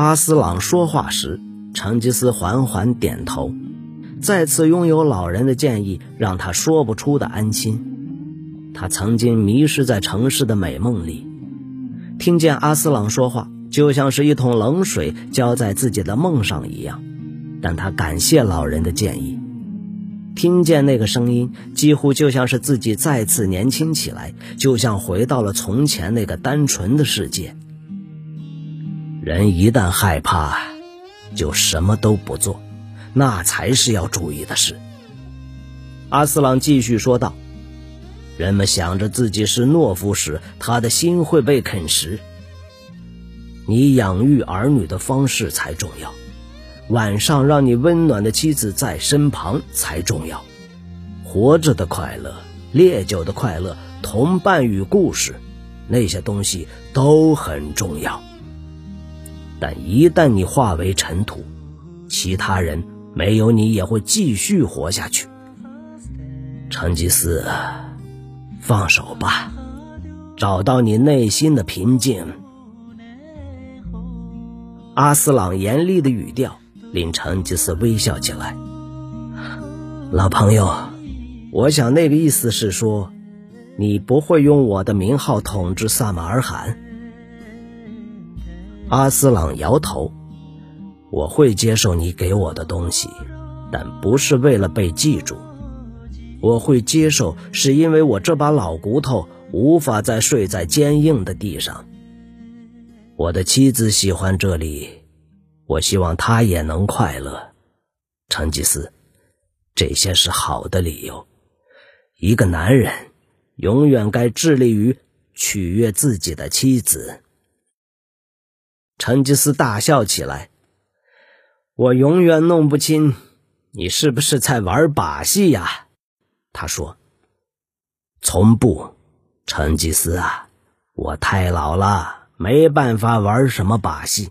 阿斯朗说话时，成吉思缓缓点头。再次拥有老人的建议，让他说不出的安心。他曾经迷失在城市的美梦里，听见阿斯朗说话，就像是一桶冷水浇在自己的梦上一样。但他感谢老人的建议，听见那个声音，几乎就像是自己再次年轻起来，就像回到了从前那个单纯的世界。人一旦害怕，就什么都不做。那才是要注意的事。阿斯朗继续说道：“人们想着自己是懦夫时，他的心会被啃食。你养育儿女的方式才重要，晚上让你温暖的妻子在身旁才重要。活着的快乐、烈酒的快乐、同伴与故事，那些东西都很重要。但一旦你化为尘土，其他人……”没有你也会继续活下去，成吉思，放手吧，找到你内心的平静。阿斯朗严厉的语调令成吉思微笑起来。老朋友，我想那个意思是说，你不会用我的名号统治萨马尔罕。阿斯朗摇头。我会接受你给我的东西，但不是为了被记住。我会接受，是因为我这把老骨头无法再睡在坚硬的地上。我的妻子喜欢这里，我希望她也能快乐。成吉思，这些是好的理由。一个男人永远该致力于取悦自己的妻子。成吉思大笑起来。我永远弄不清你是不是在玩把戏呀？他说：“从不，成吉思啊，我太老了，没办法玩什么把戏。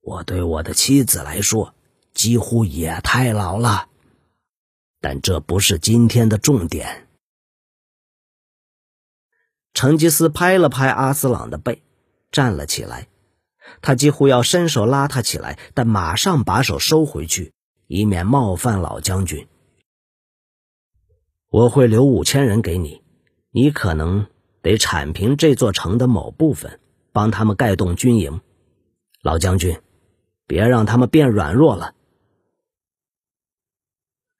我对我的妻子来说，几乎也太老了。但这不是今天的重点。”成吉思拍了拍阿斯朗的背，站了起来。他几乎要伸手拉他起来，但马上把手收回去，以免冒犯老将军。我会留五千人给你，你可能得铲平这座城的某部分，帮他们盖栋军营。老将军，别让他们变软弱了。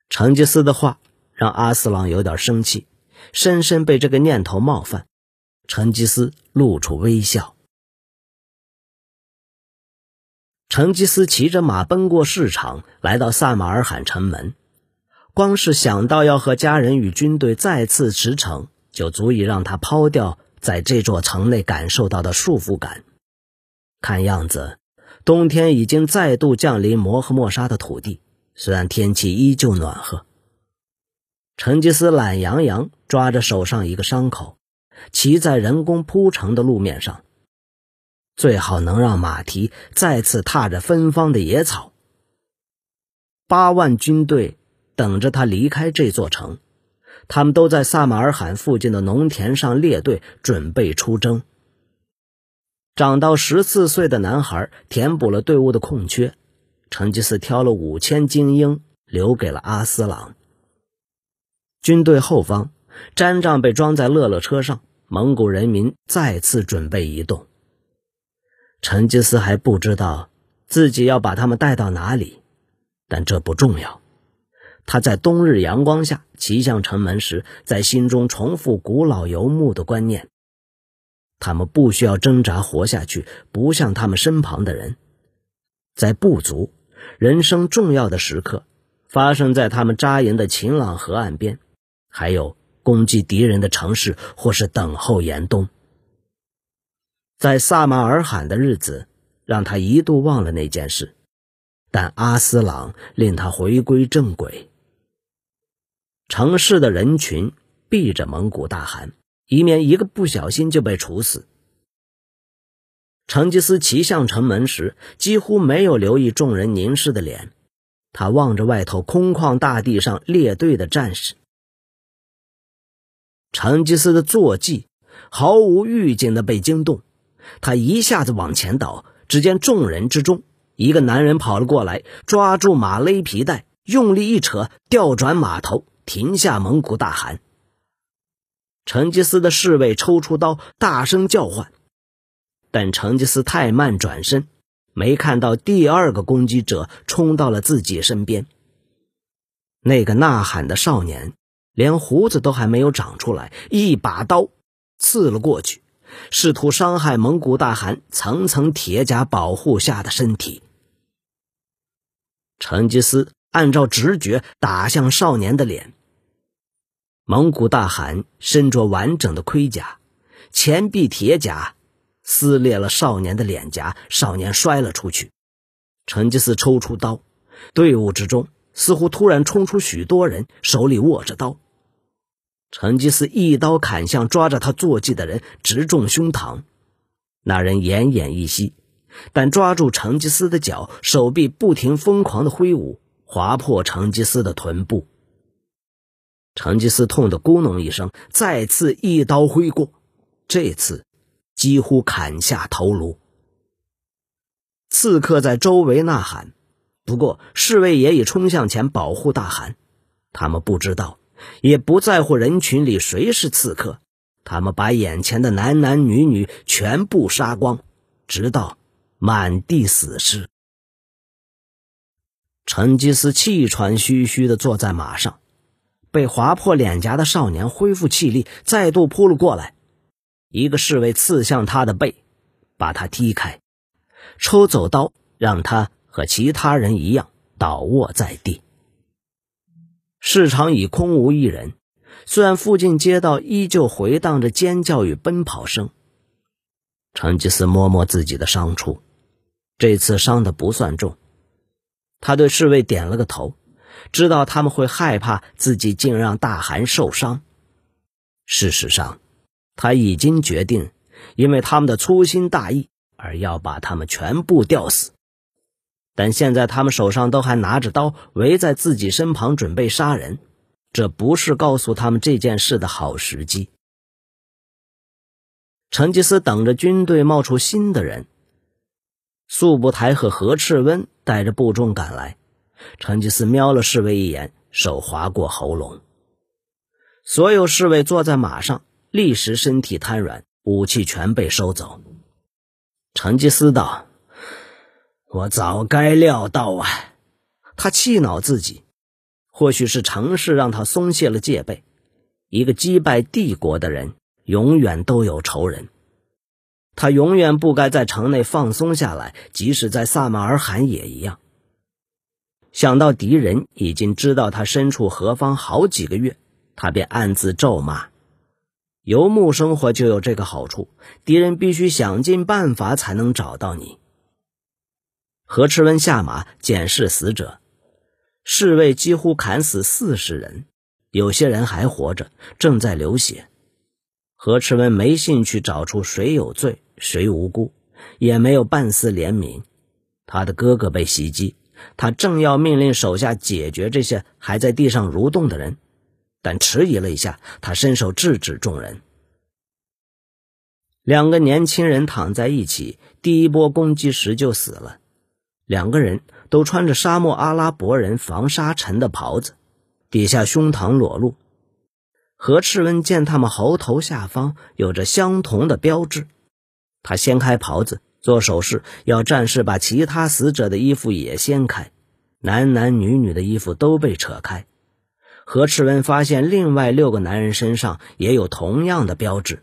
成吉思的话让阿斯朗有点生气，深深被这个念头冒犯。成吉思露出微笑。成吉思骑着马奔过市场，来到萨马尔罕城门。光是想到要和家人与军队再次驰骋，就足以让他抛掉在这座城内感受到的束缚感。看样子，冬天已经再度降临摩诃莫沙的土地，虽然天气依旧暖和。成吉思懒洋洋抓着手上一个伤口，骑在人工铺成的路面上。最好能让马蹄再次踏着芬芳的野草。八万军队等着他离开这座城，他们都在萨马尔罕附近的农田上列队，准备出征。长到十四岁的男孩填补了队伍的空缺，成吉思挑了五千精英留给了阿斯朗。军队后方，毡帐被装在乐乐车上，蒙古人民再次准备移动。成吉思还不知道自己要把他们带到哪里，但这不重要。他在冬日阳光下骑向城门时，在心中重复古老游牧的观念：他们不需要挣扎活下去，不像他们身旁的人。在部族，人生重要的时刻发生在他们扎营的晴朗河岸边，还有攻击敌人的城市，或是等候严冬。在萨马尔罕的日子，让他一度忘了那件事，但阿斯朗令他回归正轨。城市的人群避着蒙古大汗，以免一个不小心就被处死。成吉思骑向城门时，几乎没有留意众人凝视的脸，他望着外头空旷大地上列队的战士。成吉思的坐骑毫无预警的被惊动。他一下子往前倒，只见众人之中，一个男人跑了过来，抓住马勒皮带，用力一扯，调转马头，停下蒙古大汗。成吉思的侍卫抽出刀，大声叫唤，但成吉思太慢转身，没看到第二个攻击者冲到了自己身边。那个呐喊的少年，连胡子都还没有长出来，一把刀刺了过去。试图伤害蒙古大汗层层铁甲保护下的身体。成吉思按照直觉打向少年的脸。蒙古大汗身着完整的盔甲，前臂铁甲撕裂了少年的脸颊，少年摔了出去。成吉思抽出刀，队伍之中似乎突然冲出许多人，手里握着刀。成吉思一刀砍向抓着他坐骑的人，直中胸膛。那人奄奄一息，但抓住成吉思的脚，手臂不停疯狂的挥舞，划破成吉思的臀部。成吉思痛得咕哝一声，再次一刀挥过，这次几乎砍下头颅。刺客在周围呐喊，不过侍卫也已冲向前保护大汗。他们不知道。也不在乎人群里谁是刺客，他们把眼前的男男女女全部杀光，直到满地死尸。成吉思气喘吁吁地坐在马上，被划破脸颊的少年恢复气力，再度扑了过来。一个侍卫刺向他的背，把他踢开，抽走刀，让他和其他人一样倒卧在地。市场已空无一人，虽然附近街道依旧回荡着尖叫与奔跑声。成吉思摸摸自己的伤处，这次伤的不算重。他对侍卫点了个头，知道他们会害怕自己竟让大汗受伤。事实上，他已经决定，因为他们的粗心大意而要把他们全部吊死。但现在他们手上都还拿着刀，围在自己身旁准备杀人，这不是告诉他们这件事的好时机。成吉思等着军队冒出新的人。速不台和何赤温带着部众赶来，成吉思瞄了侍卫一眼，手划过喉咙。所有侍卫坐在马上，立时身体瘫软，武器全被收走。成吉思道。我早该料到啊！他气恼自己，或许是城市让他松懈了戒备。一个击败帝国的人，永远都有仇人。他永远不该在城内放松下来，即使在萨马尔罕也一样。想到敌人已经知道他身处何方好几个月，他便暗自咒骂：游牧生活就有这个好处，敌人必须想尽办法才能找到你。何赤温下马检视死者，侍卫几乎砍死四十人，有些人还活着，正在流血。何赤温没兴趣找出谁有罪，谁无辜，也没有半丝怜悯。他的哥哥被袭击，他正要命令手下解决这些还在地上蠕动的人，但迟疑了一下，他伸手制止众人。两个年轻人躺在一起，第一波攻击时就死了。两个人都穿着沙漠阿拉伯人防沙尘的袍子，底下胸膛裸露。何赤温见他们喉头下方有着相同的标志，他掀开袍子做手势，要战士把其他死者的衣服也掀开。男男女女的衣服都被扯开。何赤温发现另外六个男人身上也有同样的标志，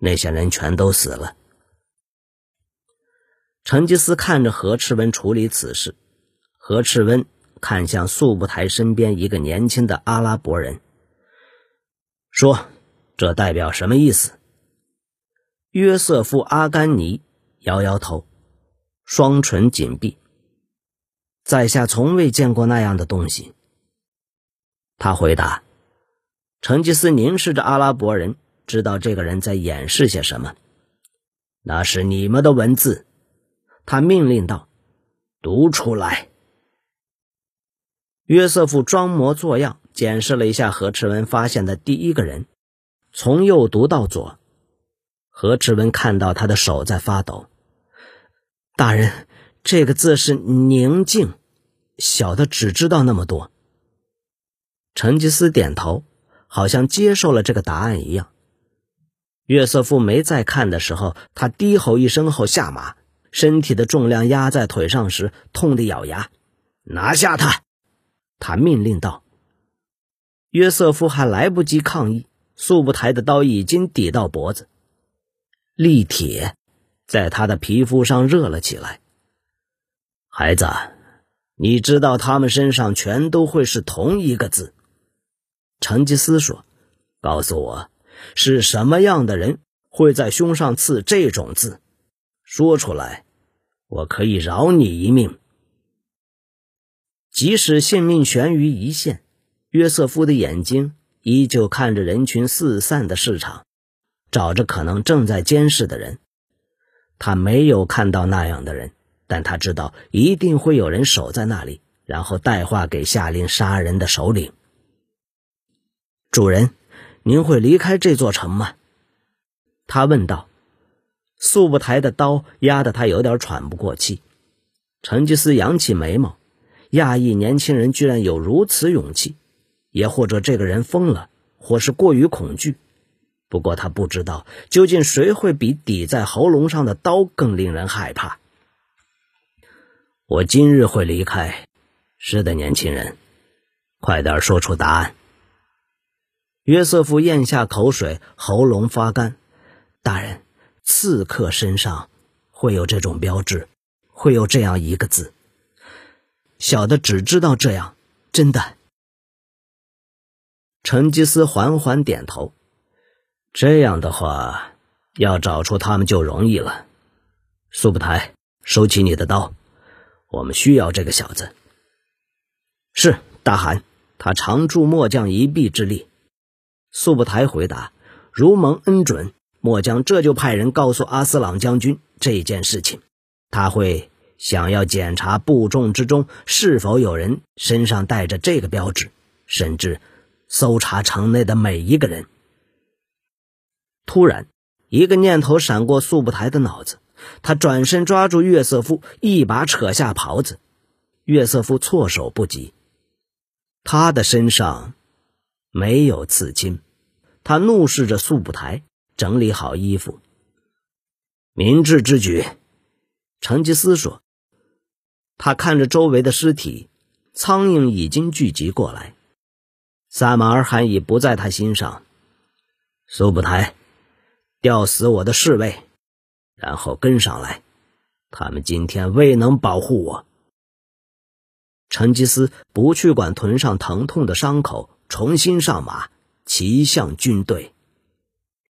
那些人全都死了。成吉思看着何赤温处理此事，何赤温看向素不台身边一个年轻的阿拉伯人，说：“这代表什么意思？”约瑟夫·阿甘尼摇摇头，双唇紧闭。在下从未见过那样的东西。他回答。成吉思凝视着阿拉伯人，知道这个人在掩饰些什么。那是你们的文字。他命令道：“读出来。”约瑟夫装模作样检视了一下何赤温发现的第一个人，从右读到左。何赤温看到他的手在发抖。大人，这个字是宁静，小的只知道那么多。成吉思点头，好像接受了这个答案一样。约瑟夫没再看的时候，他低吼一声后下马，身体的重量压在腿上时，痛得咬牙。拿下他，他命令道。约瑟夫还来不及抗议，速不台的刀已经抵到脖子，利铁在他的皮肤上热了起来。孩子，你知道他们身上全都会是同一个字。成吉思说：“告诉我，是什么样的人会在胸上刺这种字？说出来，我可以饶你一命。即使性命悬于一线。”约瑟夫的眼睛依旧看着人群四散的市场，找着可能正在监视的人。他没有看到那样的人，但他知道一定会有人守在那里，然后带话给下令杀人的首领。主人，您会离开这座城吗？他问道。素不台的刀压得他有点喘不过气。成吉思扬起眉毛，讶异年轻人居然有如此勇气。也或者这个人疯了，或是过于恐惧。不过他不知道究竟谁会比抵在喉咙上的刀更令人害怕。我今日会离开。是的，年轻人，快点说出答案。约瑟夫咽下口水，喉咙发干。大人，刺客身上会有这种标志，会有这样一个字。小的只知道这样，真的。成吉思缓缓点头。这样的话，要找出他们就容易了。苏不台，收起你的刀，我们需要这个小子。是大汗，他常助末将一臂之力。苏不台回答：“如蒙恩准，末将这就派人告诉阿斯朗将军这件事情。他会想要检查部众之中是否有人身上带着这个标志，甚至……”搜查城内的每一个人。突然，一个念头闪过速不台的脑子，他转身抓住约瑟夫，一把扯下袍子。约瑟夫措手不及，他的身上没有刺青。他怒视着速不台，整理好衣服。明智之举，成吉思说。他看着周围的尸体，苍蝇已经聚集过来。萨马尔罕已不在他心上。苏布台，吊死我的侍卫，然后跟上来。他们今天未能保护我。成吉思不去管臀上疼痛的伤口，重新上马，骑向军队。